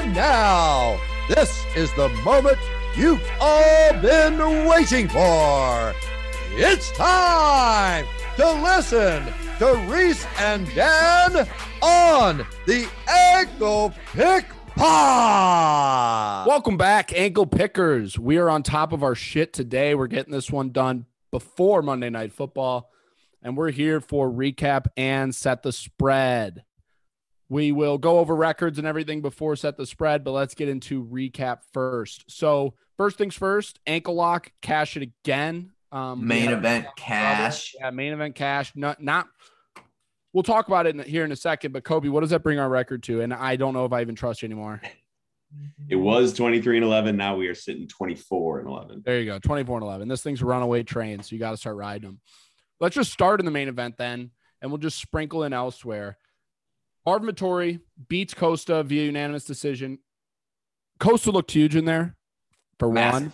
And now, this is the moment you've all been waiting for. It's time to listen to Reese and Dan on the Ankle Pick Pod. Welcome back, ankle pickers. We are on top of our shit today. We're getting this one done before Monday Night Football, and we're here for recap and set the spread. We will go over records and everything before set the spread, but let's get into recap first. So, first things first, ankle lock, cash it again. Um, main event cash. Yeah, main event cash. Not not. We'll talk about it in, here in a second. But Kobe, what does that bring our record to? And I don't know if I even trust you anymore. It was 23 and 11. Now we are sitting 24 and 11. There you go, 24 and 11. This thing's a runaway train, so you got to start riding them. Let's just start in the main event then, and we'll just sprinkle in elsewhere. Marvin Vettori beats Costa via unanimous decision. Costa looked huge in there for Massive. one.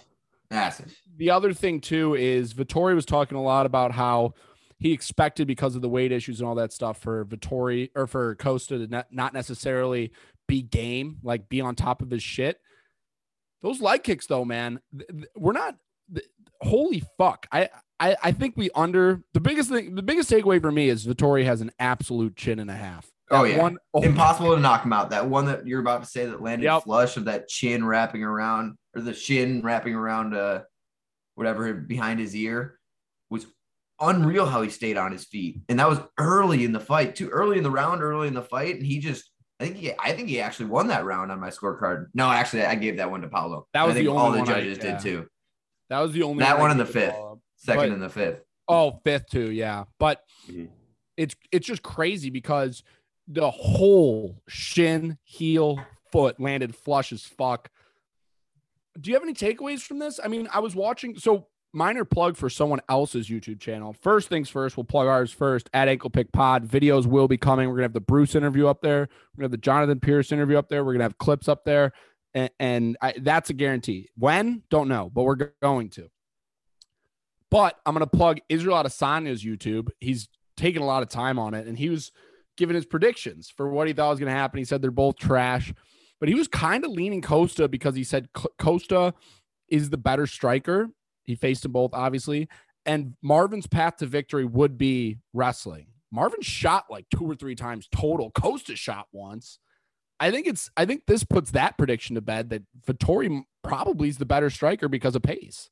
Massive. The other thing too is Vettori was talking a lot about how he expected because of the weight issues and all that stuff for Vettori or for Costa to not, not necessarily be game, like be on top of his shit. Those leg kicks though, man, we're not holy fuck. I, I I think we under the biggest thing the biggest takeaway for me is Vettori has an absolute chin and a half. Oh yeah, one- oh, impossible to knock him out. That one that you're about to say that landed Yep. flush of that chin wrapping around or the shin wrapping around uh whatever behind his ear was unreal how he stayed on his feet. And that was early in the fight, too early in the round, early in the fight, and he just I think he I think he actually won that round on my scorecard. No, actually I gave that one to Paulo. That was I think the only all the one I- judges yeah. did too. That was the only That I one in the fifth. all. Second But- and the fifth. Oh, fifth too, yeah. But Mhm. it's it's just crazy because the whole shin, heel, foot landed flush as fuck. Do you have any takeaways from this? I mean, I was watching so minor plug for someone else's YouTube channel. First things first, we'll plug ours first at Ankle Pick Pod. Videos will be coming. We're gonna have the Bruce interview up there. We're gonna have the Jonathan Pierce interview up there. We're gonna have clips up there, and, and I, that's a guarantee. When? Don't know, but we're going to. But I'm going to plug Israel Adesanya's YouTube. He's taken a lot of time on it, and he was giving his predictions for what he thought was going to happen. He said they're both trash, but he was kind of leaning Costa because he said Co- Costa is the better striker. He faced them both, obviously, and Marvin's path to victory would be wrestling. Marvin shot like two or three times total. Costa shot once. I think it's. I think this puts that prediction to bed that Vettori probably is the better striker because of pace.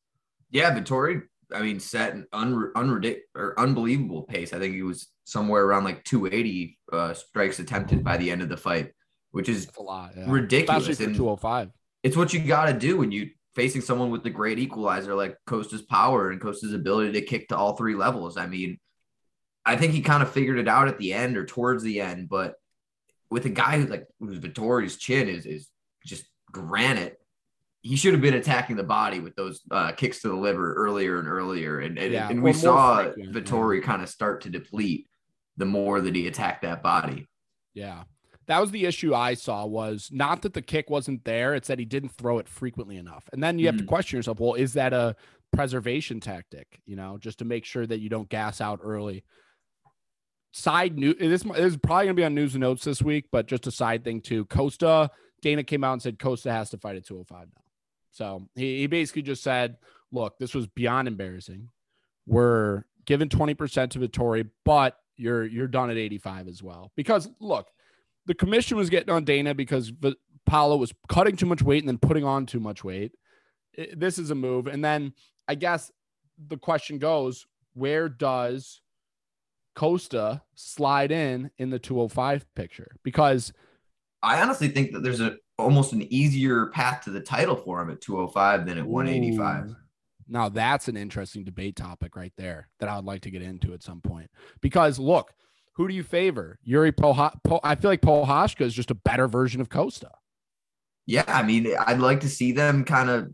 Yeah, Vettori, I mean, set an un, unridic- or unbelievable pace. I think he was somewhere around like 280 uh, strikes attempted by the end of the fight, which is That's a lot. Yeah. ridiculous. Especially for And 205. it's what you got to do when you facing someone with the great equalizer like Costa's power and Costa's ability to kick to all three levels. I mean, I think he kind of figured it out at the end or towards the end, but with a guy who's like who's Vettori's chin is is just granite. He should have been attacking the body with those uh, kicks to the liver earlier and earlier, and and, Yeah, and we saw frequent, yeah. Vettori kind of start to deplete the more that he attacked that body. Yeah. That was the issue I saw was not that the kick wasn't there, it's that he didn't throw it frequently enough. And then you have to Mhm. question yourself, well, is that a preservation tactic, you know, just to make sure that you don't gas out early? Side news, this, this is probably going to be on news and notes this week, but just a side thing too. Costa, Dana came out and said Costa has to fight at 205 now. So he, he basically just said, look, this was beyond embarrassing. We're given 20% to Vettori, but you're you're done at 85 as well. Because look, the commission was getting on Dana because V- Paulo was cutting too much weight and then putting on too much weight. I- this is a move. And then I guess the question goes, where does Costa slide in in the 205 picture? Because I honestly think that there's a almost an easier path to the title for him at 205 than at 185. Ooh. Now that's an interesting debate topic right there that I would like to get into at some point. Because look, who do you favor? Yuri Poha- po- I feel like Prochazka is just a better version of Costa. Yeah, I mean, I'd like to see them kind of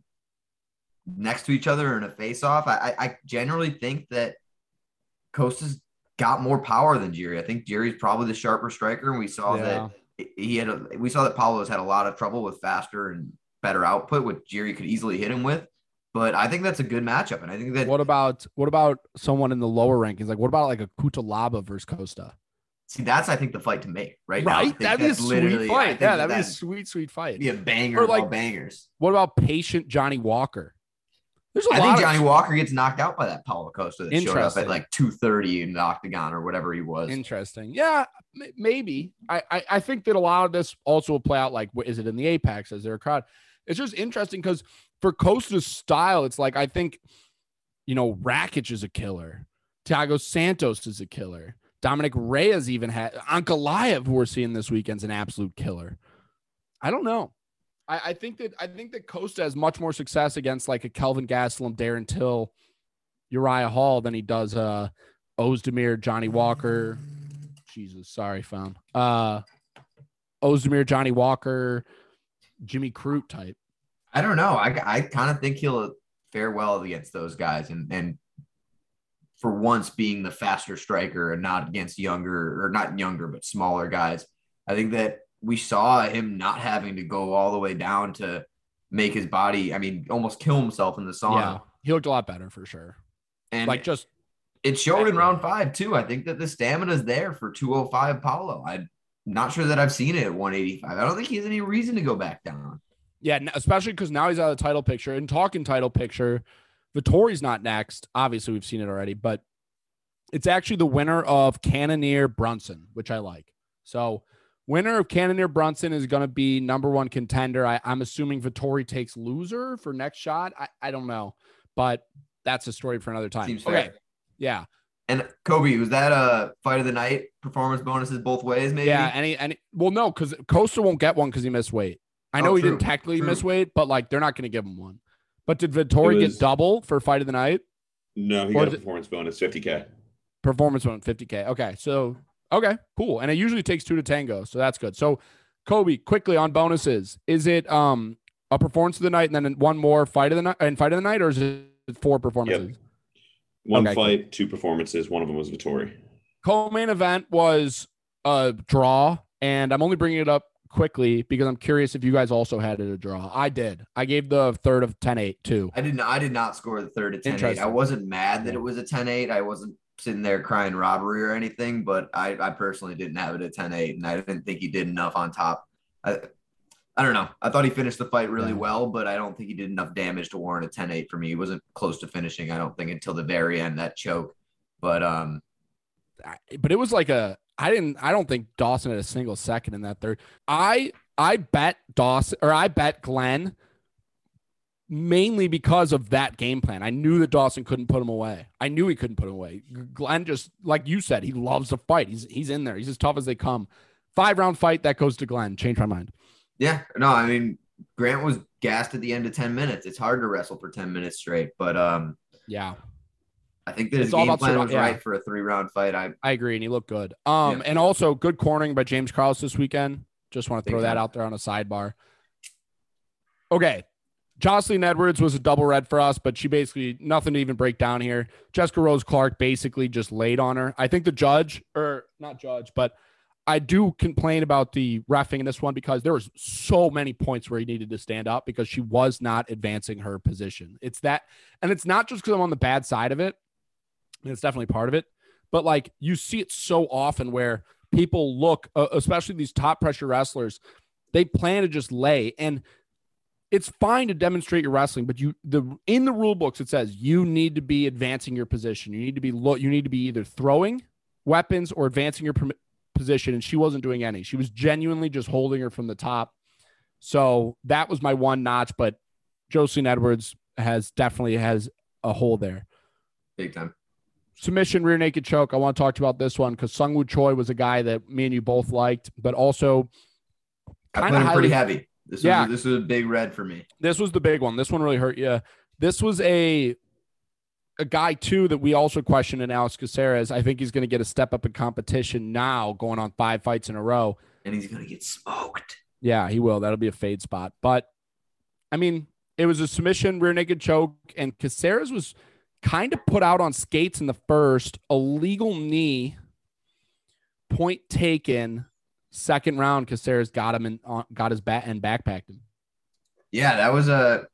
next to each other in a face-off. I, I generally think that Costa's got more power than Jerry. I think Jerry's probably the sharper striker, and we saw Yeah. that he had. A, we saw that Paulo's had a lot of trouble with faster and better output, which Jerry could easily hit him with. But I think that's a good matchup, and I think that What about what about someone in the lower rankings? Like what about like a Cutelaba versus Costa? see that's I think the fight to make right Right? That'd be a sweet fight. Yeah, that that'd be a sweet, sweet fight. be a banger Or like- bangers. What about patient Johnny Walker? There's a I lot think of Johnny Walker gets knocked out by that Paulo Costa that showed up at like 230 in the octagon or whatever he was. Interesting. Yeah, m- maybe. I, I I think that a lot of this also will play out like, wh- is it in the apex? Is there a crowd? It's just interesting because for Costa's style, it's like I think, you know, Rakic is a killer. Thiago Santos is a killer. Dominick Reyes even had Ankalaev, who we're seeing this weekend's an absolute killer. I don't know. I, I think that I think that Costa has much more success against like a Kelvin Gastelum, Darren Till, Uriah Hall than he does uh Ozdemir, Johnny Walker. Jesus, sorry, phone. Uh Ozdemir, Johnny Walker, Jimmy Crute type. I don't know. I, I kind of think he'll fare well against those guys and and for once being the faster striker and not against younger or not younger but smaller guys. I think that we saw him not having to go all the way down to make his body, I mean, almost kill himself in the sauna. Yeah, he looked a lot better for sure. And Like just it showed in round five too. I think that the stamina is there for 205 Paulo. I'm not sure that I've seen it at 185. I don't think he has any reason to go back down. yeah, especially because now he's out of the title picture. And talking title picture, Vettori's not next. Obviously, we've seen it already, but it's actually the winner of Cannonier Brunson, which I like. So, winner of Cannonier Brunson is going to be number one contender. I, I'm assuming Vettori takes loser for next shot. I, I don't know, but that's a story for another time. Seems okay. fair. Yeah. And Kobe, was that a fight of the night performance bonuses both ways? Maybe. Yeah. Any, any, well, no, because Costa won't get one because he missed weight. I know Oh, he true, didn't technically true. miss weight, but like they're not going to give him one. But did Vettori was- get double for fight of the night? No, he Or got a the- performance bonus, 50K. Performance one 50K. Okay. So, okay, cool. And it usually takes two to tango. So that's good. So, Kobe, quickly on bonuses. Is it um a performance of the night and then one more fight of the night and fight of the night, or is it four performances? One Okay, cool. fight, two performances. One of them was Vettori. Co-main event was a draw, and I'm only bringing it up quickly because I'm curious if you guys also had it a draw. I did. I gave the third of 10-8 too. I didn't. I did not score the third at 10 8. I wasn't mad that it was a 10 8. I wasn't sitting there crying robbery or anything, but I, I personally didn't have it at 10 8, and I didn't think he did enough on top. I, I don't know. I thought he finished the fight really Yeah. well, but I don't think he did enough damage to warrant a 10 8 for me. He wasn't close to finishing, I don't think, until the very end, that choke. But um, but it was like a I didn't I don't think Dawson had a single second in that third. I I bet Dawson or I bet Glenn mainly because of that game plan. I knew that Dawson couldn't put him away. I knew he couldn't put him away. Glenn just like you said, he loves to fight. He's he's in there. He's as tough as they come. Five round fight that goes to Glenn. Change my mind. yeah, no, I mean, Grant was gassed at the end of 10 minutes. It's hard to wrestle for 10 minutes straight, but um, Yeah, I think that his It's all game about plan survi- was yeah. right for a three round fight. I I agree, and he looked good. Um, Yeah. and also good cornering by James Krause this weekend. Just want to throw that out there on a sidebar. Okay. Joselyne Edwards was a double red for us, but she basically nothing to even break down here. Jessica Rose Clark basically just laid on her. I think the judge, or not judge, but I do complain about the refing in this one because there was so many points where he needed to stand up because she was not advancing her position. It's that, and it's not just because I'm on the bad side of it. It's definitely part of it, but like you see it so often where people look, uh, especially these top pressure wrestlers, they plan to just lay and it's fine to demonstrate your wrestling, but you the in the rule books it says you need to be advancing your position. You need to be lo- you need to be either throwing weapons or advancing your prom- position and she wasn't doing any. She was genuinely just holding her from the top. So that was my one notch, but Joselyne Edwards has definitely has a hole there. Big time. Submission rear naked choke. I want to talk to you about this one because Seungwoo Choi was a guy that me and you both liked, but also Kinda put pretty heavy. This Yeah. was this was a big red for me. this was the big one. This one really hurt you. This was a a guy too that we also questioned in Alex Caceres. I think he's going to get a step up in competition now, going on five fights in a row. And he's gonna get smoked. Yeah, he will. That'll be a fade spot. But I mean, it was a submission rear naked choke, and Caceres was kind of put out on skates in the first. A legal knee, point taken, second round. Caceres got him and got his bat and backpacked him. Yeah, that was a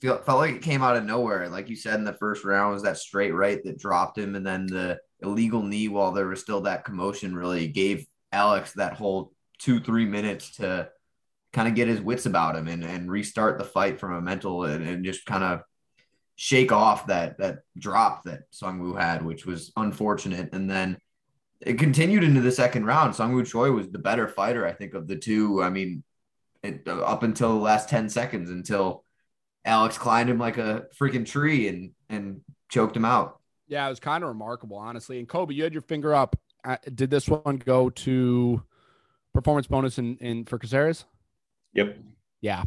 feel, felt like it came out of nowhere. Like you said in the first round, was that straight right that dropped him, and then the illegal knee while there was still that commotion really gave Alex that whole two three minutes to kind of get his wits about him and, and restart the fight from a mental and, and just kind of shake off that that drop that Seungwoo had, which was unfortunate. And then it continued into the second round. Seungwoo Choi was the better fighter, I think, of the two. I mean, it, uh, up until the last 10 seconds until Alex climbed him like a freaking tree and and choked him out. Yeah, it was kind of remarkable, honestly. And Kobe, you had your finger up. Uh, did this one go to performance bonus in, in for Caceres? Yep. Yeah.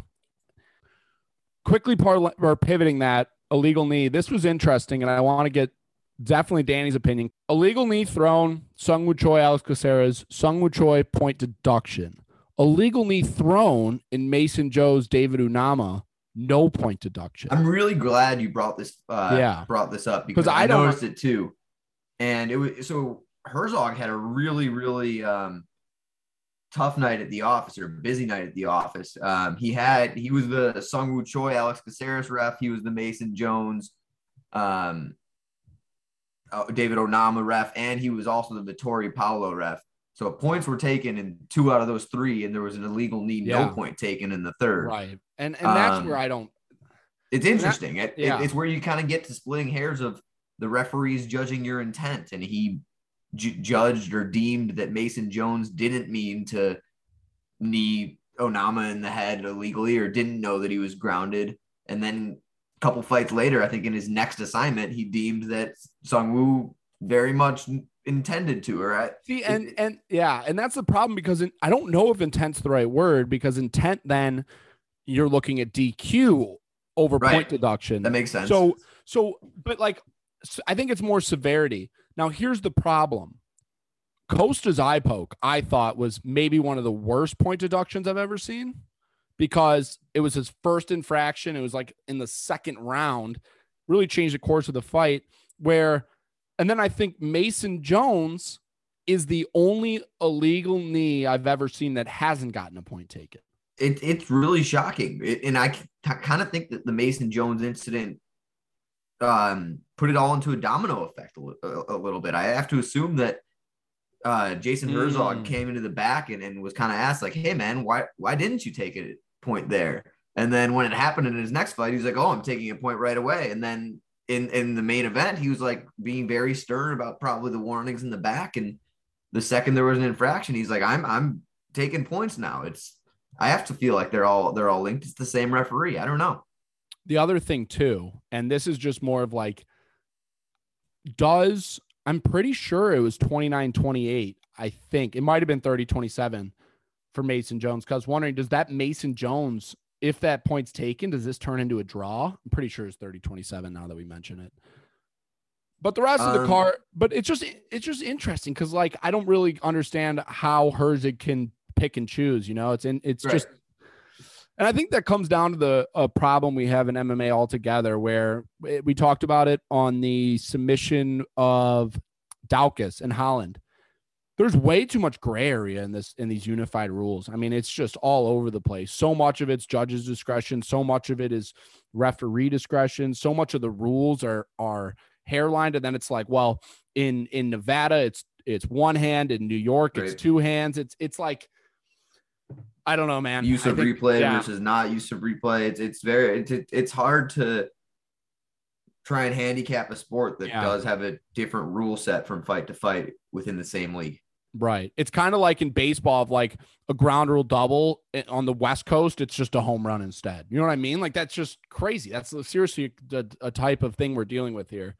Quickly par- or pivoting that illegal knee. This was interesting, and I want to get definitely Danny's opinion. Illegal knee thrown, Seungwoo Choi, Alex Caceres, Seungwoo Choi point deduction. Illegal knee thrown in Mason Joe's David Onama, no point deduction. I'm really glad you brought this uh Yeah. brought this up because I I, don't- noticed it too. And it was so Herzog had a really, really um tough night at the office or busy night at the office. Um he had he was the Seungwoo Choi, Alex Caceres ref, he was the Mason Jones, um uh, David Onama ref, and he was also the Vettori Paulo ref. So points were taken in two out of those three, and there was an illegal knee, Yeah. no point taken in the third. Right. And and that's Um, where I don't It's interesting. It, it- it's where you kind of get to splitting hairs of the referees judging your intent, and he ju- judged or deemed that Mason Jones didn't mean to knee Onama in the head illegally, or didn't know that he was grounded, and then couple fights later, I think in his next assignment, he deemed that Seungwoo very much intended to. Or I, See, and and yeah, and that's the problem because in, I don't know if intent's the right word because intent then you're looking at DQ over point deduction. that makes sense. So so, but like, I think it's more severity. Now here's the problem. Costa's eye poke, I thought was maybe one of the worst point deductions I've ever seen because it was his first infraction. It was like in the second round, really changed the course of the fight. Where, and then I think Mason Jones is the only illegal knee I've ever seen that hasn't gotten a point taken. it, it's really shocking. It, and I kind of think that the Mason Jones incident um, put it all into a domino effect a, a, a little bit. I have to assume that uh, Jason Herzog Mm. came into the back and, and was kind of asked like, "Hey man, why why didn't you take a point there?" And then when it happened in his next fight, he's like, "Oh, I'm taking a point right away." And then in in the main event, he was like being very stern about probably the warnings in the back. And the second there was an infraction, he's like, "I'm I'm taking points now." It's I have to feel like they're all they're all linked. It's the same referee. I don't know. the other thing too, and this is just more of like, does I'm pretty sure it was 29 28. I think it might have been 30 27 for Mason Jones. Cause I was wondering, does that Mason Jones, if that point's taken, does this turn into a draw? I'm pretty sure it's 30 27 now that we mention it. But the rest of the Um, car, but it's just it's just interesting because like I don't really understand how Herzog can pick and choose. You know, it's in it's Right. just and I think that comes down to the a problem we have in MMA altogether, where we we talked about it on the submission of Daukaus and Holland. There's way too much gray area in this in these unified rules. I mean, it's just all over the place. So much of it's judges' discretion. So much of it is referee discretion. So much of the rules are are hairlined, and then it's like, well, in in Nevada, it's it's one hand. In New York, it's Right. two hands. It's it's like. I don't know, man. use of think- replay yeah. versus not use of replay. It's it's very it's it's hard to try and handicap a sport that Yeah. does have a different rule set from fight to fight within the same league. Right. It's kind of like in baseball of like a ground rule double eh, on the West Coast. It's just a home run instead. You know what I mean? Like that's just crazy. That's seriously a, a type of thing we're dealing with here.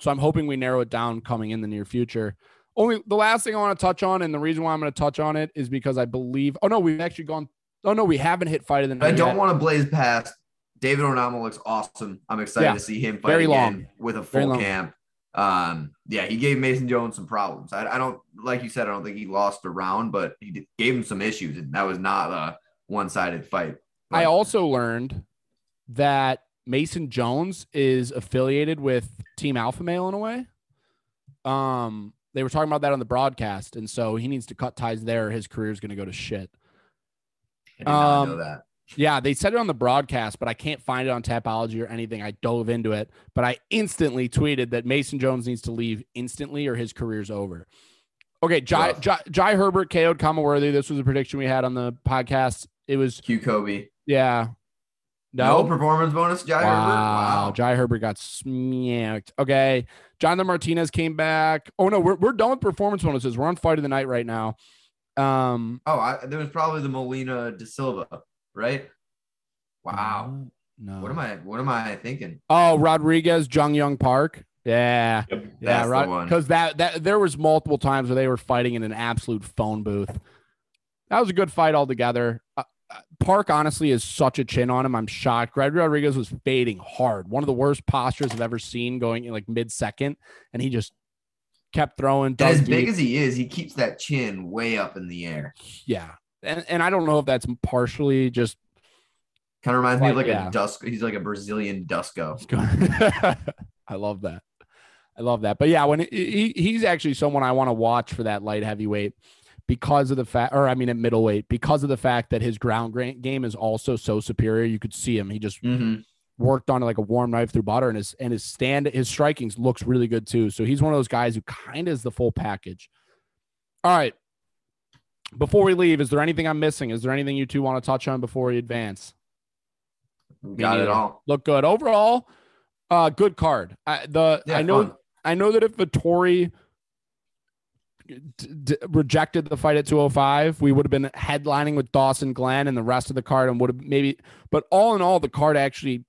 So I'm hoping we narrow it down coming in the near future. Only the last thing I want to touch on, and the reason why I'm going to touch on it is because I believe. Oh no, we've actually gone. Oh no, we haven't hit fight of the night. I don't yet. want to blaze past. David Onama looks awesome. I'm excited Yeah. to see him fight Very again long. with a full camp. Um, yeah, he gave Mason Jones some problems. I, I don't like you said. I don't think he lost a round, but he did, gave him some issues, and that was not a one-sided fight. I also learned that Mason Jones is affiliated with Team Alpha Male in a way. Um, they were talking about that on the broadcast, and so he needs to cut ties there. His career is going to go to shit. I did not um, know that. Yeah, they said it on the broadcast, but I can't find it on Tapology or anything. I dove into it, but I instantly tweeted that Mason Jones needs to leave instantly or his career's over. Okay, Jai, Jai, Jai Herbert KO'd Khama Worthy. This was a prediction we had on the podcast. It was, Q Kobe. yeah. No, No, performance bonus, Jai wow. Herbert. Wow. Jai Herbert got smacked. Okay. Jonathan Martinez came back. Oh, no, we're, we're done with performance bonuses. We're on fight of the night right now. Um, Oh, I, there was probably the Molina de Silva, right? Wow. No. What am I? What am I thinking? Oh, Rodrigues, Jun Yong Park. Yeah. Yep. Yeah, That's the right. one. Because that that there was multiple times where they were fighting in an absolute phone booth. That was a good fight altogether. Uh, uh, Park honestly is such a chin on him. I'm shocked. Greg Rodrigues was fading hard. One of the worst postures I've ever seen, going in like mid second, and he just kept throwing. And dug as big as he is, he keeps that chin way up in the air. yeah, and and I don't know if that's partially just Kind of reminds me of Like, yeah. a dusk. He's like a Brazilian Dusko. I love that. I love that. But yeah, when he, he he's actually someone I want to watch for that light heavyweight because of the fact, or I mean at middleweight, because of the fact that his ground game is also so superior. You could see him. He just Mm-hmm. worked on it like a warm knife through butter, and his and his stand, his strikings looks really good too. So he's one of those guys who kind of is the full package. All right. Before we leave, is there anything I'm missing? Is there anything you two want to touch on before we advance? Got it all. look good overall. Uh, good card. I, the Yeah, I know fun. I know that if Vettori d- d- rejected the fight at 205, we would have been headlining with Dawson Glenn and the rest of the card, and would have maybe. But all in all, the card actually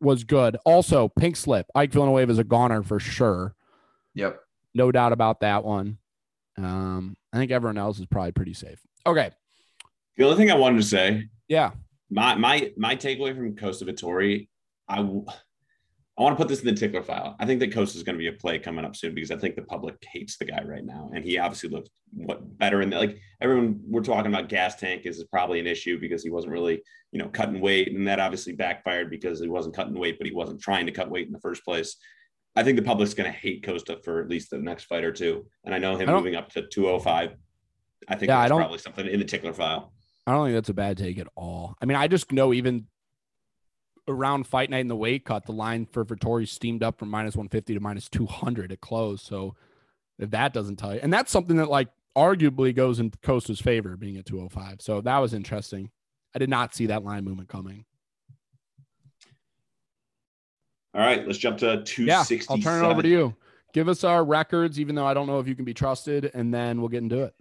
was good. Also, Pink Slip, Ike Villanueva is a goner for sure, Yep. no doubt about that one. Um, I think everyone else is probably pretty safe. Okay, The only thing I wanted to say, yeah, my my my takeaway from Costa Vettori, I w- I want to put this in the tickler file. I think that Costa is going to be a play coming up soon because I think the public hates the guy right now, and he obviously looked what better in the, like everyone. We're talking about gas tank is probably an issue because he wasn't really you know cutting weight, and that obviously backfired because he wasn't cutting weight, but he wasn't trying to cut weight in the first place. I think the public's going to hate Costa for at least the next fight or two, and I know him I moving up to 205. I think Yeah, I that's don't- probably something in the tickler file. I don't think that's a bad take at all. I mean, I just know even around fight night in the weight cut, the line for Vettori steamed up from minus 150 to minus 200 at close. So if that doesn't tell you, and that's something that like arguably goes in Costa's favor being at 205. So that was interesting. I did not see that line movement coming. All right, let's jump to 267. Yeah, I'll turn it over to you. Give us our records, even though I don't know if you can be trusted, and then we'll get into it.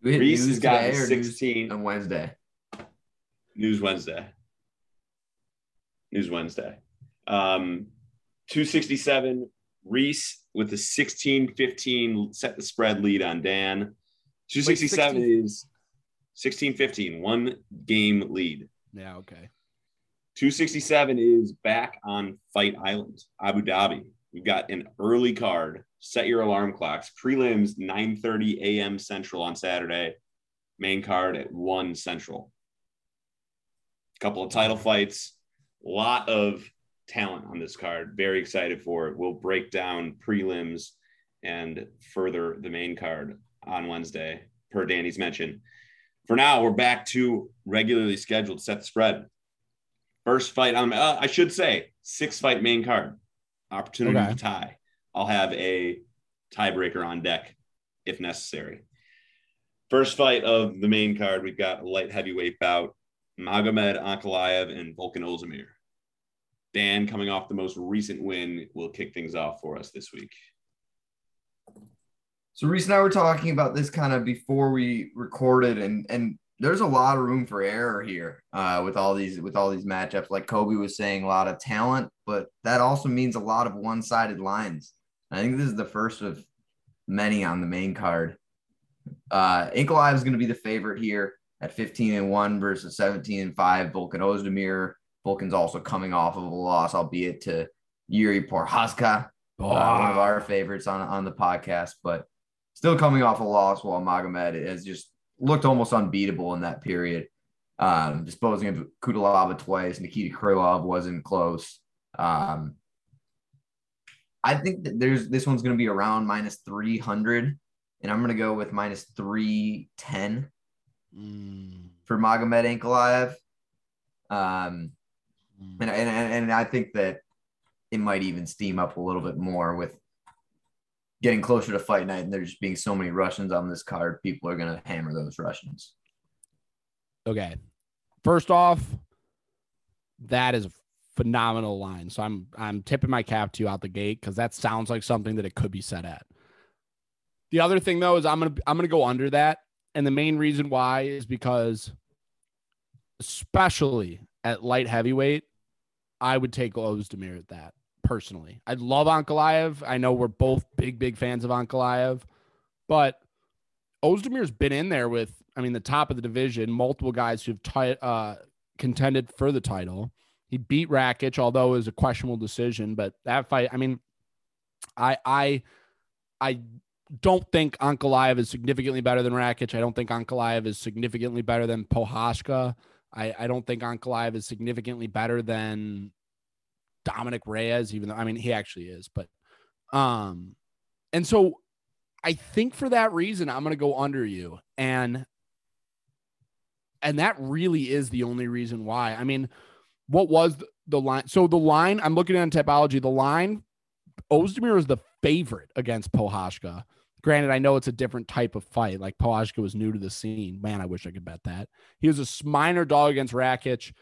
We Reese news has got today or news 16. on Wednesday. News Wednesday. News Wednesday. Um, 267. Reese with the 16 15 set the spread lead on Dan. 267 Wait, 16 is 16 15, one game lead. Yeah, okay. 267 is back on Fight Island, Abu Dhabi. We've got an early card. Set your alarm clocks. Prelims 9:30 a.m. Central on Saturday. Main card at 1 Central. A couple of title fights. A lot of talent on this card. Very excited for it. We'll break down prelims and further the main card on Wednesday, per Danny's mention. For now, we're back to regularly scheduled set the spread. First fight on, uh, I should say, six fight main card. Opportunity Okay. to tie. I'll have a tiebreaker on deck if necessary. First fight of the main card, we've got a light heavyweight bout. Magomed Ankalaev and Volkan Ozdemir. Dan, coming off the most recent win, will kick things off for us this week. So Reese and I were talking about this kind of before we recorded, and and there's a lot of room for error here uh, with all these with all these matchups. Like Kobe was saying, a lot of talent, but that also means a lot of one-sided lines. I think this is the first of many on the main card. Uh, Ankalaev is going to be the favorite here at 15 and 1 versus 17 and 5. Volkan Ozdemir. Volkan's also coming off of a loss, albeit to Yuri Prochazka, uh, one of our favorites on, on the podcast, but still coming off a loss while Magomed has just looked almost unbeatable in that period. Um, disposing of Cutelaba twice, Nikita Krylov wasn't close. Um, I think that there's this one's going to be around minus 300, and I'm going to go with minus 310 Mm, for Magomed Ankalaev. Um, mm. and, and, and I think that it might even steam up a little bit more with getting closer to fight night and there just being so many Russians on this card. People are going to hammer those Russians. Okay. First off, that is a phenomenal line. So I'm I'm tipping my cap to you out the gate because that sounds like something that it could be set at. The other thing though is I'm gonna I'm gonna go under that, and the main reason why is because, especially at light heavyweight, I would take Ozdemir at that personally. I love Ankalaev. I know we're both big big fans of Ankalaev, but Ozdemir's been in there with I mean the top of the division, multiple guys who've ti- uh, contended for the title. He beat Rakic, although it was a questionable decision. But that fight, I mean, I I I don't think Ankalaev is significantly better than Rakic. I don't think Ankalaev is significantly better than Pohashka. I, I don't think Ankalaev is significantly better than Dominick Reyes, even though I mean he actually is, but um and so I think for that reason I'm gonna go under you. And and that really is the only reason why. I mean, what was the, the line? So the line, I'm looking at in Tapology, the line, Ozdemir is the favorite against Pohashka. Granted, I know it's a different type of fight. Like Pohashka was new to the scene. Man, I wish I could bet that. He was a minor dog against Rakic.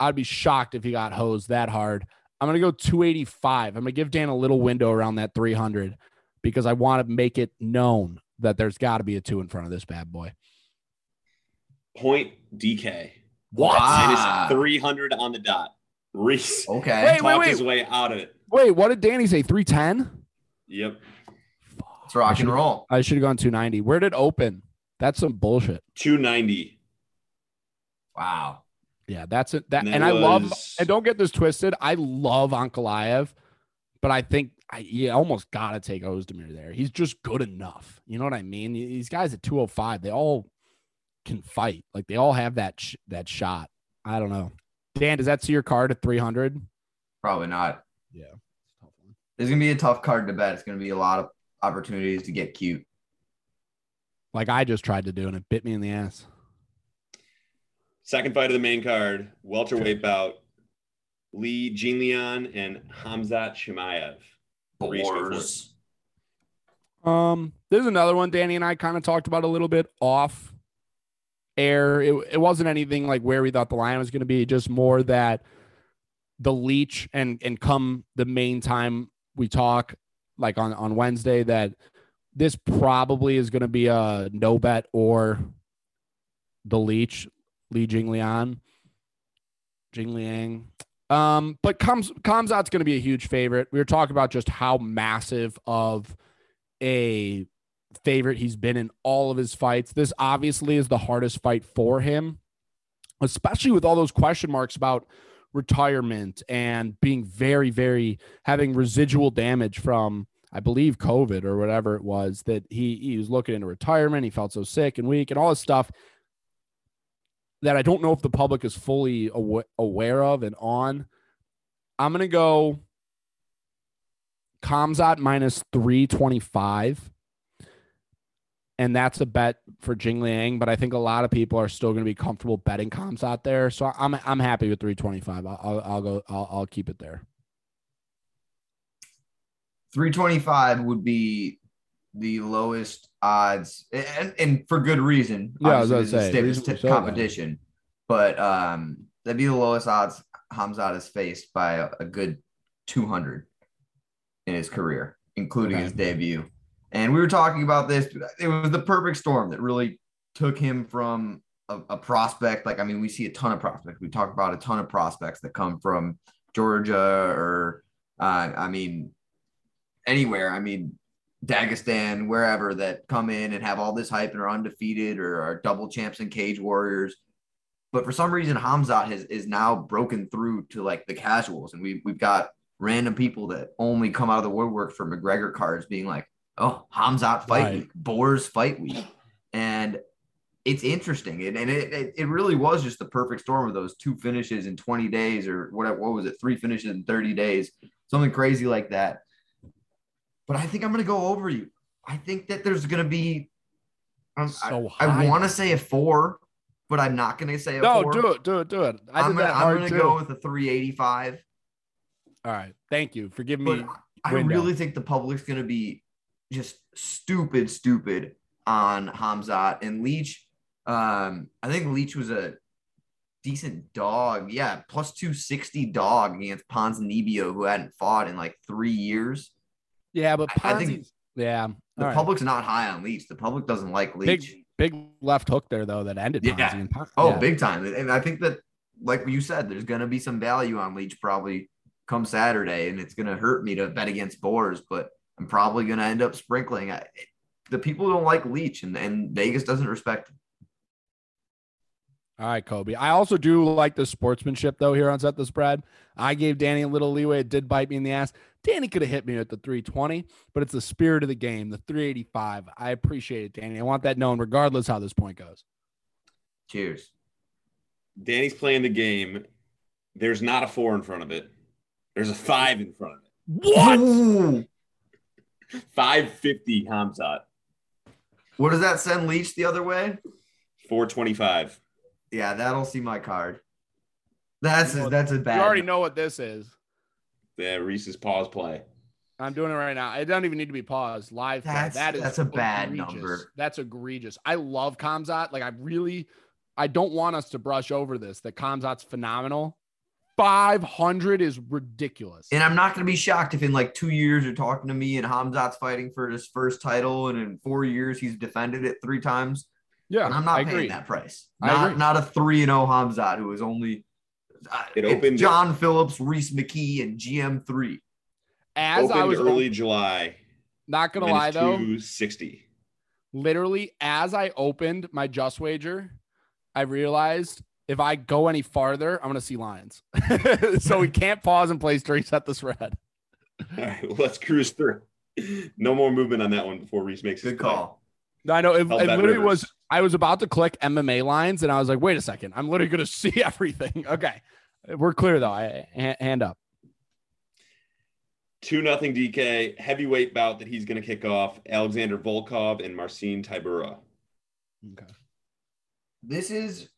I'd be shocked if he got hosed that hard. I'm going to go 285. I'm going to give Dan a little window around that 300 because I want to make it known that there's got to be a two in front of this bad boy. Point DK. What? Wow. Minus 300 on the dot. Reese Okay. Wait, talked wait. his way out of it. Wait, what did Danny say? 310? Yep. Let's rock and roll. I should have gone 290. Where did it open? That's some bullshit. 290. Wow. Yeah, that's it. That And and, that I love was- and don't get this twisted. I love Ankalaev, but I think I you almost gotta take Ozdemir there. He's just good enough. You know what I mean? These guys at 205, they all can fight. Like they all have that sh- that shot. I don't know. Dan, does that see your card at 300? Probably not. Yeah. There's going to be a tough card to bet. It's going to be a lot of opportunities to get cute. Like I just tried to do and it bit me in the ass. Second fight of the main card, welterweight bout. Li Jingliang and Khamzat Chimaev. Reese, go for it. Borz. Um, there's another one Danny and I kind of talked about a little bit off air. It, it wasn't anything like where we thought the line was going to be, just more that the leech and and come the main time we talk, like on on Wednesday, that this probably is going to be a no bet or the leech, Li Jinglian, Jingliang. Um, but comes comes out's going to be a huge favorite. We were talking about just how massive of a favorite he's been in all of his fights. This obviously is the hardest fight for him, especially with all those question marks about retirement and being very, very having residual damage from, I believe, COVID or whatever it was that he he was looking into retirement. He felt so sick and weak and all this stuff that I don't know if the public is fully awa- aware of and on. I'm gonna go Khamzat minus 325. And that's a bet for Jingliang, but I think a lot of people are still going to be comfortable betting Khamzat there. So I'm I'm happy with 325. I'll, I'll, I'll go. I'll, I'll keep it there. 325 would be the lowest odds, and, and for good reason. Yeah, I was gonna this say, t- so, competition, but um, that'd be the lowest odds Khamzat has faced by a, a good 200 in his career, including Okay. his debut. And we were talking about this. It was the perfect storm that really took him from a, a prospect. Like, I mean, we see a ton of prospects. We talk about a ton of prospects that come from Georgia or, uh, I mean, anywhere. I mean, Dagestan, wherever that come in and have all this hype and are undefeated or are double champs and cage warriors. But for some reason, Khamzat has is now broken through to like the casuals, and we we've got random people that only come out of the woodwork for McGregor cards, being like, "Oh, Khamzat fight Right. week, Borz fight week," and it's interesting, and, and it, it it really was just the perfect storm of those two finishes in 20 days or whatever. What was it? Three finishes in 30 days, something crazy like that. But I think I'm going to go over you. I think that there's going to be. Um, So I, high. want to say a four, but I'm not going to say a No, four. do it, do it, do it. I I'm gonna, that I'm hard gonna too. go with a 385. All right, thank you for giving me. I really think the public's gonna be just stupid, stupid on Khamzat and Leech. Um, I think Leech was a decent dog. Yeah, plus 260 dog against Ponzinibbio, who hadn't fought in like three years. Yeah, but I- I think yeah, The right. public's not high on Leech. The public doesn't like Leech. big big left hook there though that ended. Yeah. Ponzi and Pon- Oh, yeah. big time. And I think that, like you said, there's going to be some value on Leech probably come Saturday, and it's going to hurt me to bet against Borz, but I'm probably going to end up sprinkling. I, the people don't like Leech, and, and Vegas doesn't respect him. All right, Kobe. I also do like the sportsmanship though here on set the spread. I gave Danny a little leeway. It did bite me in the ass. Danny could have hit me at the 320, but it's the spirit of the game, the 385. I appreciate it, Danny. I want that known regardless how this point goes. Cheers. Danny's playing the game. There's not a four in front of it. There's a five in front of it. What? 550 Khamzat. What does that send Leech the other way? 425. Yeah, that'll see my card. That's a, that's a bad. You already know what this is. Yeah, Reese's pause play. I'm doing it right now. It doesn't even need to be paused. Live. That's- that is that's a bad egregious. number. That's egregious. I love Khamzat. Like I really, I don't want us to brush over this. That Khamzat's phenomenal. 500 is ridiculous. And I'm not going to be shocked if in like two years you're talking to me and Khamzat's fighting for his first title, and in four years he's defended it three times. Yeah, And I'm not I paying agree. that price. Not not a three and zero Khamzat who is only. Uh, It it's opened- John Phillips, Reese McKee, and GM three. As I Opened was early July. not gonna lie though, sixty. literally as I opened my just wager, I realized if I go any farther, I'm gonna see Lions. so we can't pause and place to reset the spread. All right, well, let's cruise through. No more movement on that one before Reese makes his Good play. call. No, I know it, Held it literally Rivers. was. I was about to click MMA lines, and I was like, "Wait a second, I'm literally going to see everything." Okay, we're clear though. I hand, hand up. Two nothing DK heavyweight bout that he's going to kick off. Alexander Volkov and Marcin Tybura. Okay. This is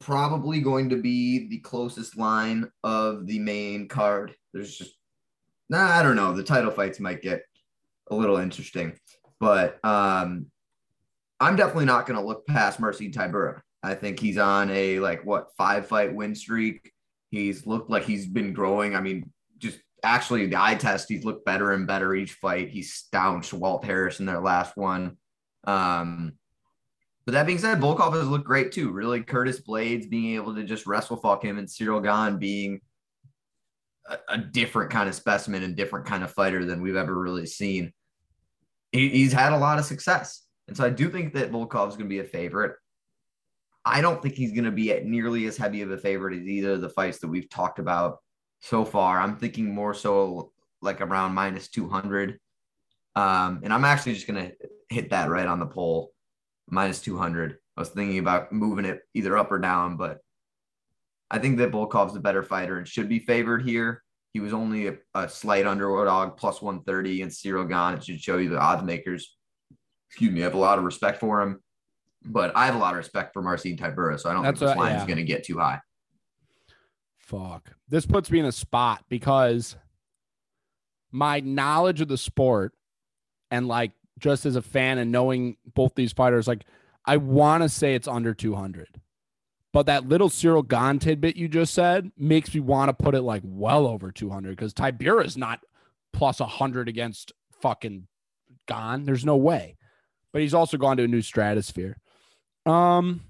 probably going to be the closest line of the main card. There's just, nah, I don't know. The title fights might get a little interesting, but um, I'm definitely not going to look past Marcin Tybura. I think he's on a like what five fight win streak. He's looked like he's been growing. I mean, just actually the eye test, he's looked better and better each fight. He stounched Walt Harris in their last one. Um, but that being said, Volkov has looked great too. Really, Curtis Blaydes being able to just wrestle fuck him, and Ciryl Gane being a, a different kind of specimen and different kind of fighter than we've ever really seen. He, he's had a lot of success, and so I do think that Volkov is going to be a favorite. I don't think he's going to be at nearly as heavy of a favorite as either of the fights that we've talked about so far. I'm thinking more so like around minus 200. Um, and I'm actually just going to hit that right on the poll minus 200. I was thinking about moving it either up or down, but I think that Volkov's a better fighter and should be favored here. He was only a, a slight underdog, plus 130 against Ciryl Gane. It should show you the odds makers. Excuse me. I have a lot of respect for him, but I have a lot of respect for Marcin Tybura, so I don't That's think this line is yeah. going to get too high. Fuck. This puts me in a spot because my knowledge of the sport and like just as a fan and knowing both these fighters, like I want to say it's under 200. But that little Ciryl Gane tidbit you just said makes me want to put it like well over 200 because Tybura is not plus 100 against fucking gone. There's no way. But he's also gone to a new stratosphere. Um,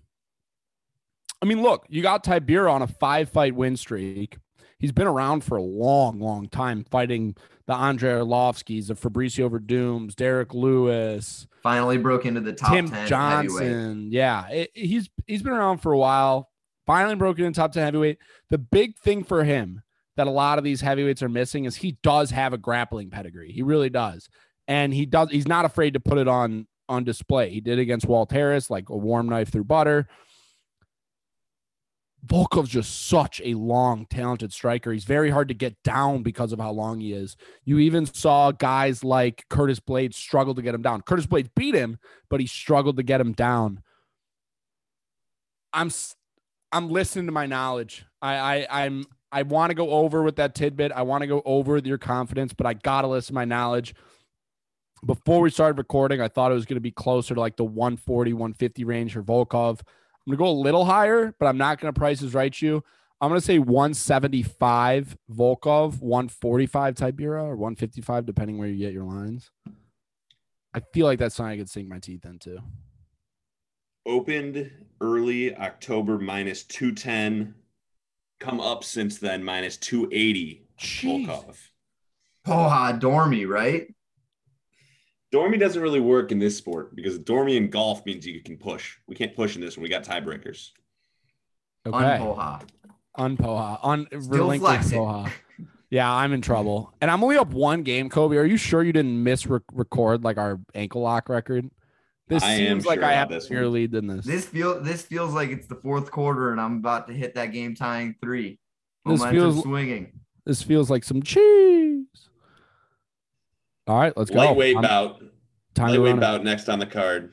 I mean, look, you got Tybura on a five fight win streak. He's been around for a long, long time fighting the Andre Arlovskis, the Fabricio Werdums, Derrick Lewis, Finally broke into the top Tim 10 heavyweight. Johnson. Yeah, it- he's he's been around for a while. Finally broken in top 10 heavyweight. The big thing for him that a lot of these heavyweights are missing is he does have a grappling pedigree. He really does. And he does he's not afraid to put it on on display. He did against Walt Harris like a warm knife through butter. Volkov's just such a long, talented striker. He's very hard to get down because of how long he is. You even saw guys like Curtis Blaydes struggle to get him down. Curtis Blaydes beat him, but he struggled to get him down. I'm I'm listening to my knowledge. I, I I'm I want to go over with that tidbit. I want to go over with your confidence, but I gotta listen to my knowledge. Before we started recording, I thought it was going to be closer to like the 140, 150 range for Volkov. I'm gonna go a little higher, but I'm not gonna price is right you. I'm gonna say 175 Volkov, 145 Tybura, or 155, depending where you get your lines. I feel like that's something I could sink my teeth into. Opened early October minus 210. Come up since then minus 280. Jeez. Volkov. Poha Dormy, right? Dormy doesn't really work in this sport because Dormy in golf means you can push. We can't push in this one. We got tiebreakers. Okay. Unpoha. Unpoha. Un Still relinquish flexing. Poha. Yeah, I'm in trouble. And I'm only up one game, Kobe. Are you sure you didn't miss record like our ankle lock record? This I am seems like sure I have a this bigger one. lead than this. This feel this feels like it's the fourth quarter and I'm about to hit that game tying three. This feels- swinging. This feels like some cheese. All right, let's go. Lightweight I'm- bout. time Lightweight run it. bout next on the card.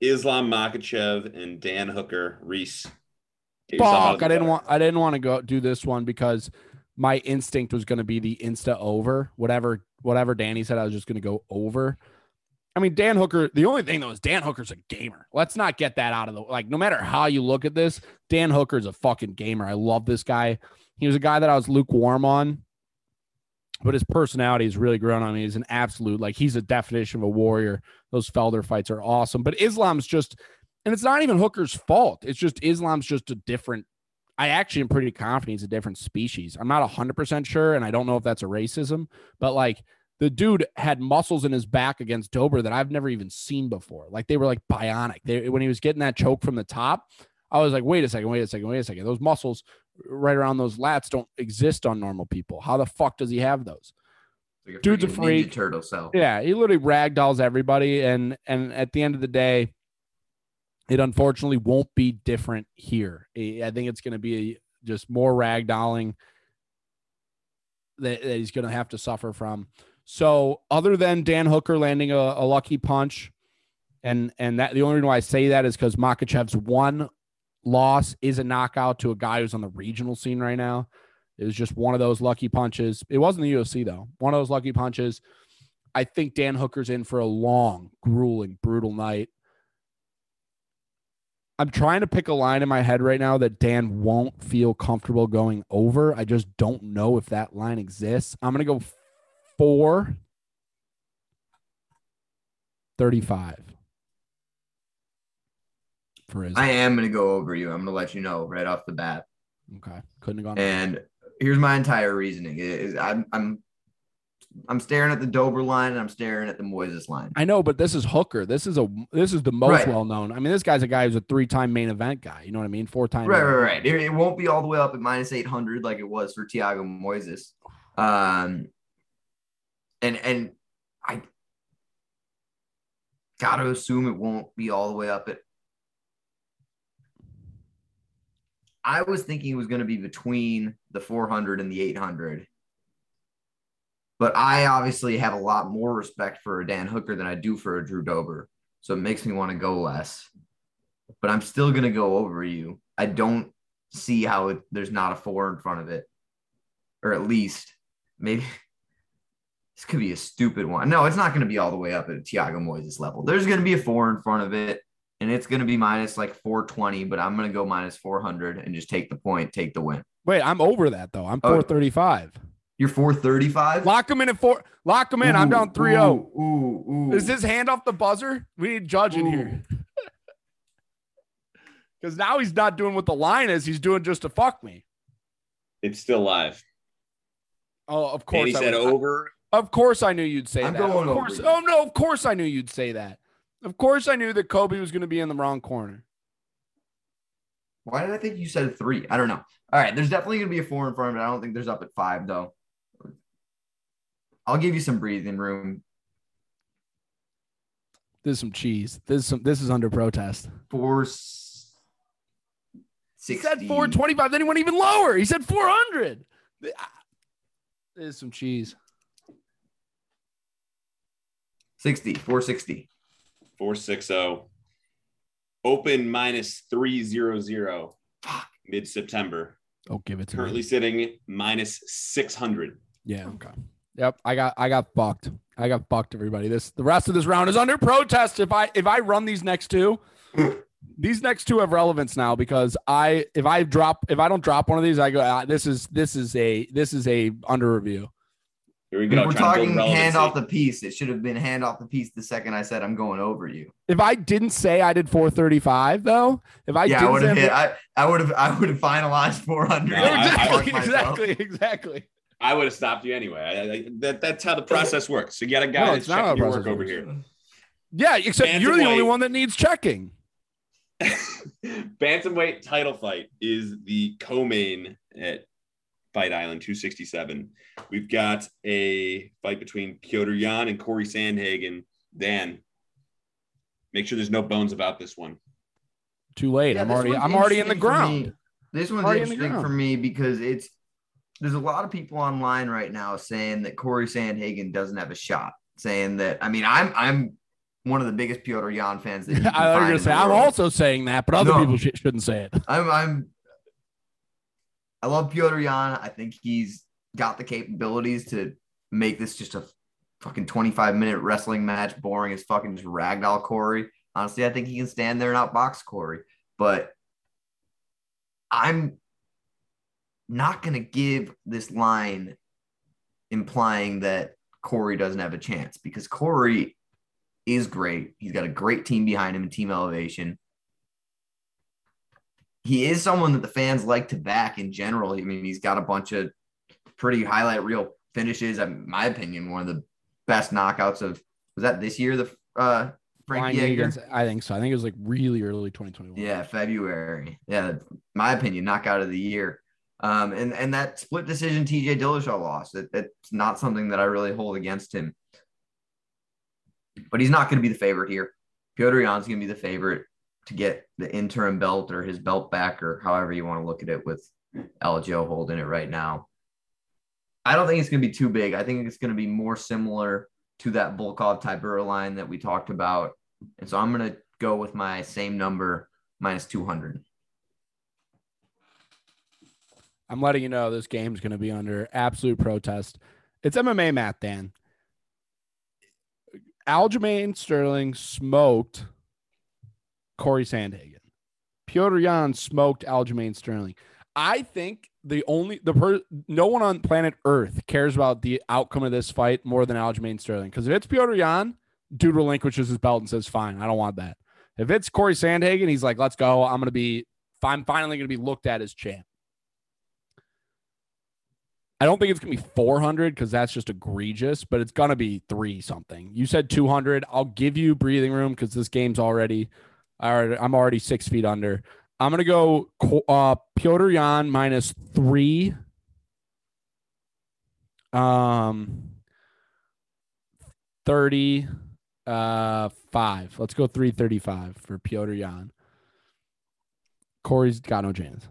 Islam Makhachev and Dan Hooker. Reese. get yourself out of Fuck, I didn't want I didn't want to go do this one because my instinct was going to be the insta over. Whatever whatever Danny said, I was just going to go over. I mean, Dan Hooker, the only thing though is Dan Hooker's a gamer. Let's not get that out of the like no matter how you look at this, Dan Hooker's a fucking gamer. I love this guy. He was a guy that I was lukewarm on, but his personality has really grown on me. He's an absolute like he's a definition of a warrior. Those Felder fights are awesome. But Islam's just and it's not even Hooker's fault. It's just Islam's just a different. I actually am pretty confident he's a different species. I'm not 100% sure, and I don't know if that's a racism, but like the dude had muscles in his back against Dober that I've never even seen before. Like they were like bionic. They, when he was getting that choke from the top, I was like, wait a second, wait a second, wait a second. Those muscles right around those lats don't exist on normal people. How the fuck does he have those? Like a Dude's a freak. Turtle cell. Yeah, he literally ragdolls everybody, and and at the end of the day, it unfortunately won't be different here. I think it's going to be just more ragdolling that, that he's going to have to suffer from. So, other than Dan Hooker landing a, a lucky punch, and and that the only reason why I say that is because Makhachev's one loss is a knockout to a guy who's on the regional scene right now. It was just one of those lucky punches. It wasn't the UFC though. One of those lucky punches. I think Dan Hooker's in for a long, grueling, brutal night. I'm trying to pick a line in my head right now that Dan won't feel comfortable going over. I just don't know if that line exists. I'm going to go four 35 for his. I am gonna go over you. I'm gonna let you know right off the bat. okay. Couldn't have gone. And here's my entire reasoning: is I'm I'm I'm staring at the Dober line and I'm staring at the Moises line. I know, but this is Hooker. This is a this is the most Right. well known. I mean, this guy's a guy who's a three time main event guy. You know what I mean? Four time. Right, right, right. It, it won't be all the way up at minus 800 like it was for Thiago Moises. Um, and and I gotta assume it won't be all the way up at. I was thinking it was going to be between the 400 and the 800. But I obviously have a lot more respect for a Dan Hooker than I do for a Drew Dober. So it makes me want to go less. But I'm still going to go over you. I don't see how it, there's not a four in front of it. Or at least maybe this could be a stupid one. No, it's not going to be all the way up at Thiago Moises level. There's going to be a four in front of it. And it's going to be minus like 420, but I'm going to go minus 400 and just take the point, take the win. Wait, I'm over that though. I'm Oh. 435. You're 435. Lock him in at four. Lock him in. I'm down 3 0. Ooh, ooh, ooh. Is his hand off the buzzer? We need judge in here. Because now he's not doing what the line is. He's doing just to fuck me. It's still live. Oh, of course. Danny I said would- over. Of course, I knew you'd say I'm that. going Of course. over you. Oh no, of course I knew you'd say that. Of course I knew that Kobe was going to be in the wrong corner. Why did I think you said three? I don't know. All right, there's definitely gonna be a four in front of it. I don't think there's up at five though. I'll give you some breathing room. This is some cheese. This is some. This is under protest. Four. He 60. said 425. Then he went even lower. He said 400. Ah. This is some cheese. 60. 460. 460. Open minus 300 Fuck. mid September. Oh, give it to me. Currently me. sitting minus 600. Yeah. Okay. Yep. I got. I got fucked. I got fucked. Everybody. This. The rest of this round is under protest. If I if I run these next two, these next two have relevance now because I if I drop if I don't drop one of these, I go. Ah, this is this is a this is a under review. Here we If go. we're trying to build talking hand off the piece. It should have been hand off the piece the second I said I'm going over you. If I didn't say I did 435 though, if I yeah, I didn't would have hit. I, I would have. I would have finalized 400. No, I- I- exactly, exactly, exactly. I would have stopped you anyway. I, I, that, that's how the process works. So you got a guy No, that's it's not how checking your work over here. Yeah, except Bantamweight. you're the only one that needs checking. Bantamweight title fight is the co-main at Fight Island 267. We've got a fight between Petr Yan and Corey Sandhagen. Dan, make sure there's no bones about this one. Too late. Yeah, I'm already I'm already in the ground. This one's Already interesting ground. for me because it's there's a lot of people online right now saying that Corey Sandhagen doesn't have a shot. Saying that I mean I'm I'm one of the biggest Petr Yan fans that you can I was gonna say. I'm world. also saying that, but other No. people sh- shouldn't say it. I'm I'm I love Petr Yan. I think he's got the capabilities to make this just a fucking 25 minute wrestling match, boring as fucking just ragdoll Corey. Honestly, I think he can stand there and outbox Corey, but I'm not gonna give this line implying that Corey doesn't have a chance because Corey is great. He's got a great team behind him in team elevation he is someone that the fans like to back in general. I mean, he's got a bunch of pretty highlight reel finishes. In my opinion, one of the best knockouts of was that this year, the uh Frankie Edgar? against- I think so. I think it was like really early 2021. Yeah, February. Yeah, my opinion, knockout of the year. Um, and and that split decision TJ Dillashaw lost. That, that's not something that I really hold against him. But he's not going to be the favorite here. Petr Yan's going to be the favorite to get the interim belt or his belt back or however you want to look at it with Aljo holding it right now. I don't think it's going to be too big. I think it's going to be more similar to that Volkov Tybura line that we talked about. And so I'm going to go with my same number minus 200. I'm letting you know this game's going to be under absolute protest. It's MMA math, Dan. Aljamain Sterling smoked Corey Sandhagen. Petr Yan smoked Aljamain Sterling. I think the only the per, no one on planet Earth cares about the outcome of this fight more than Aljamain Sterling. Because if it's Petr Yan, dude relinquishes his belt and says, "Fine, I don't want that." If it's Corey Sandhagen, he's like, "Let's go. I'm gonna be. I'm finally gonna be looked at as champ." I don't think it's gonna be 400 because that's just egregious, but it's gonna be three something. You said 200. I'll give you breathing room because this game's already, already, I'm already six feet under. I'm gonna go uh, Petr Yan minus three. Um, 30, uh, five. Let's go 335 for Petr Yan. Corey's got no chance.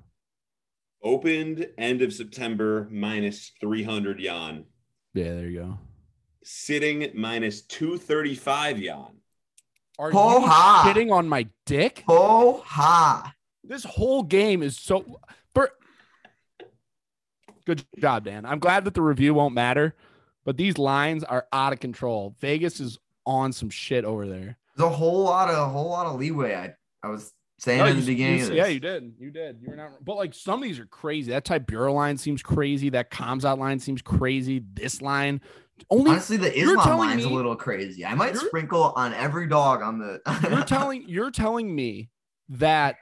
Opened end of September minus 300 Yan. Yeah, there you go. Sitting minus 235 Yan. Are Ho you ha. shitting on my dick? Ho ha. This whole game is so. Good job, Dan. I'm glad that the review won't matter, but these lines are out of control. Vegas is on some shit over there. There's a whole lot of a whole lot of leeway. I I was saying No, in you- the beginning. you- yeah, you did. You did. You were not. But like some of these are crazy. That Tybura line seems crazy. That Khamzat line seems crazy. This line, only Honestly, the Islam telling line's a little crazy. I might sprinkle on every dog on the. you're telling you're telling me that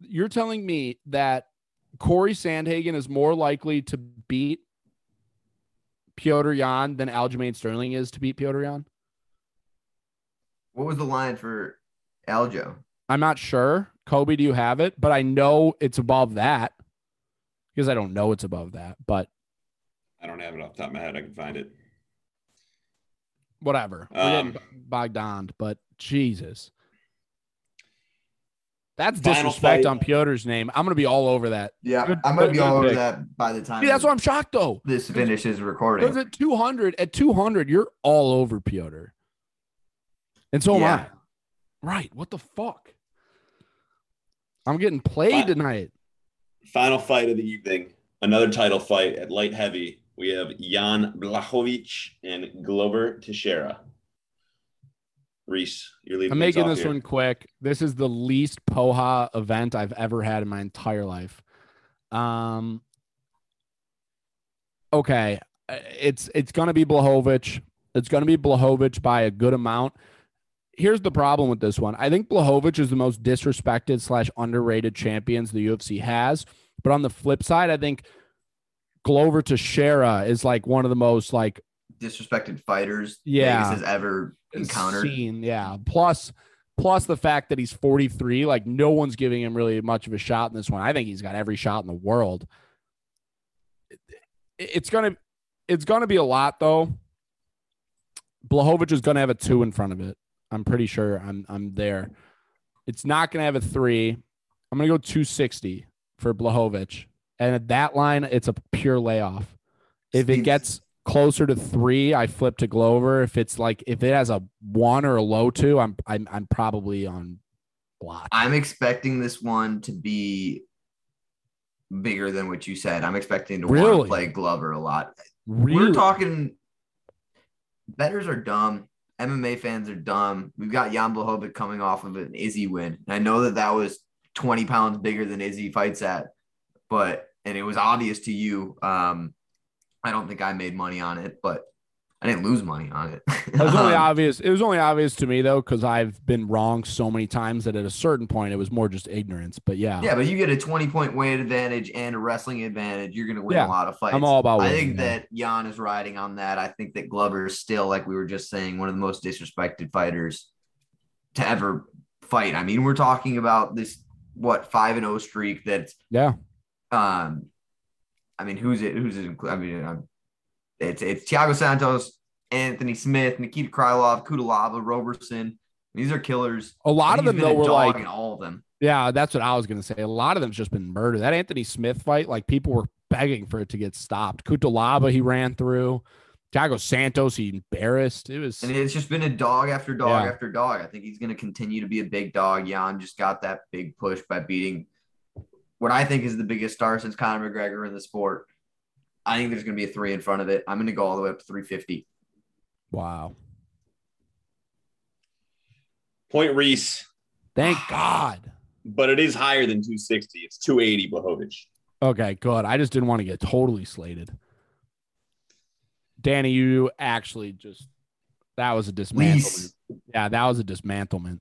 you're telling me that Corey Sandhagen is more likely to beat Petr Yan than Aljamain Sterling is to beat Petr Yan. what was the line for Aljo? I'm not sure. Kobe, do you have it? But I know it's above that because I don't know it's above that. But I don't have it off the top of my head. I can find it. Whatever. We're Um, getting bogged down, but Jesus. That's disrespect on Petr's name. I'm gonna be all over that. Yeah, Good- I'm gonna good- be good all over pick. that by the time See, that's why I'm shocked though. this finishes Because recording. at 200, at 200, you're all over Petr. And so am I. Right. What the fuck? I'm getting played What? tonight. Final fight of the evening. Another title fight at light heavy. We have Jan Blachowicz and Glover Teixeira. Reese, you're leaving. I'm making this here. one quick. This is the least Poha event I've ever had in my entire life. Um. Okay, uh, it's it's gonna be Blachowicz. It's gonna be Blachowicz by a good amount. Here's the problem with this one. I think Blachowicz is the most disrespected slash underrated champions the UFC has. But on the flip side, I think Glover to Teixeira is like one of the most like Disrespected fighters Yeah. Vegas has ever encountered. Seen, yeah. Plus, plus the fact that he's 43, like no one's giving him really much of a shot in this one. I think he's got every shot in the world. It's gonna, it's gonna be a lot though. Blachowicz is gonna have a two in front of it. I'm pretty sure. I'm, I'm there. It's not gonna have a three. I'm gonna go 260 for Blachowicz, and at that line, it's a pure layoff. If it gets closer to three, I flip to Glover. If it's like if it has a one or a low two, I'm I'm I'm probably on block. I'm expecting this one to be bigger than what you said. I'm expecting to want Really? to play Glover a lot. Really? We're talking betters are dumb. MMA fans are dumb. We've got Jan Blachowicz coming off of an Izzy win. And I know that that was 20 pounds bigger than Izzy fights at, but and it was obvious to you. Um, I don't think I made money on it, but I didn't lose money on it. It was only Um, obvious. It was only obvious to me though, because I've been wrong so many times that at a certain point it was more just ignorance. But yeah, Yeah, but you get a 20 point weight advantage and a wrestling advantage. You're going to win Yeah, a lot of fights. I'm all about. I winning, think yeah. that Jan is riding on that. I think that Glover is still, like we were just saying, one of the most disrespected fighters to ever fight. I mean, we're talking about this what five and zero streak. That's yeah, um, I mean, who's it? Who's it? I mean, um, it's it's Thiago Santos, Anthony Smith, Nikita Krylov, Cutelaba, Roberson. These are killers. a lot of them though were like, in all of them. yeah, that's what I was gonna say. A lot of them's just been murdered. That Anthony Smith fight, like people were begging for it to get stopped. Cutelaba, he ran through. Thiago Santos, he embarrassed. It was And it's just been a dog after dog Yeah. after dog. I think he's going to continue to be a big dog. Jan just got that big push by beating what I think is the biggest star since Conor McGregor in the sport. I think there's going to be a three in front of it. I'm going to go all the way up to 350. wow. Point Reese, Thank God. but it is higher than 260. It's 280 Blachowicz. Okay, good. I just didn't want to get totally slated. Danny, you actually just that was a dismantlement. Lease. Yeah, that was a dismantlement.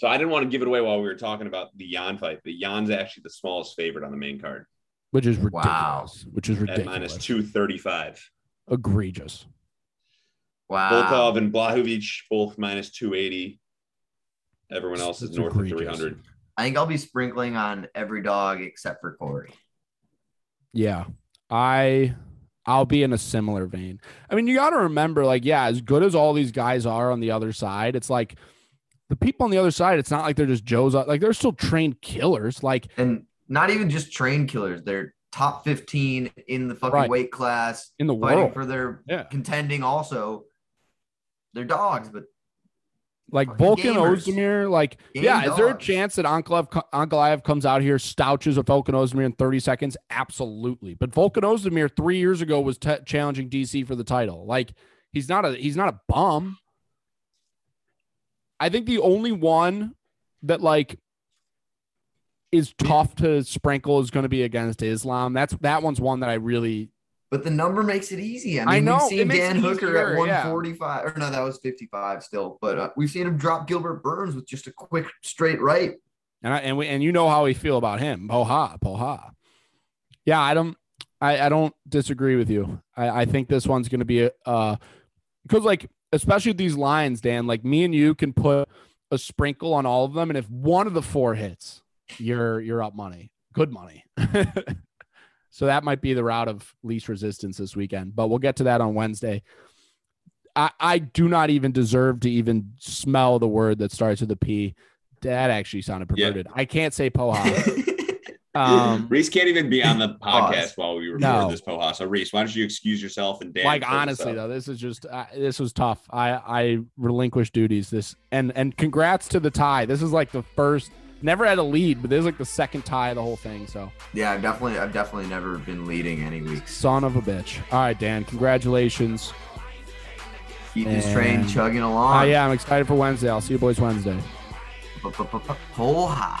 So I didn't want to give it away while we were talking about the Yan fight, but Yan's actually the smallest favorite on the main card Which is ridiculous. Wow. Which is ridiculous. at minus 235. Egregious. Wow. Volkov and Blachowicz both minus 280. Everyone else is north egregious. of 300. I think I'll be sprinkling on every dog except for Corey. Yeah. I I'll be in a similar vein. I mean, you got to remember like yeah, as good as all these guys are on the other side, it's like the people on the other side, it's not like they're just Joe's like they're still trained killers. Like And not even just trained killers. They're top 15 in the fucking Right. weight class, in the fighting world. for their Yeah. contending also. They're dogs, but like gamers. Ozdemir, like Game yeah, is there a chance that Ankalaev, Ankalaev comes out here, stouches with Volkan Ozdemir in 30 seconds? Absolutely. But Volkan Ozdemir three years ago was t- challenging DC for the title. Like he's not a he's not a bum. I think the only one that like is tough to sprinkle is going to be against Islam. That's that one's one that I really But the number makes it easy. I I mean, know, we've seen Dan Hooker easier, at yeah. 145, or no, that was 55 still. But uh, we've seen him drop Gilbert Burns with just a quick straight right. and I, and we and you know how we feel about him. Poha, poha. Yeah, I don't I, I don't disagree with you. I, I think this one's gonna be a uh because like especially with these lines, Dan, like me and you can put a sprinkle on all of them, and if one of the four hits, you're you're up money. Good money. so that might be the route of least resistance this weekend, but we'll get to that on Wednesday. I, I do not even deserve to even smell the word that starts with a P. That actually sounded Yeah. perverted. I can't say poha. Um, Reese can't even be on the Pause. podcast while we record No. this poha. So Reese, why don't you excuse yourself and Dan? like honestly though, this is just uh, this was tough. I I relinquished duties this and and congrats to the tie. This is like the first. Never had a lead, but this is like the second tie of the whole thing. So yeah, I've definitely, I've definitely never been leading any week. son of a bitch. All right, Dan, congratulations. Keep this train And- chugging Oh along. yeah, I'm excited for Wednesday. I'll see you boys Wednesday. Poha.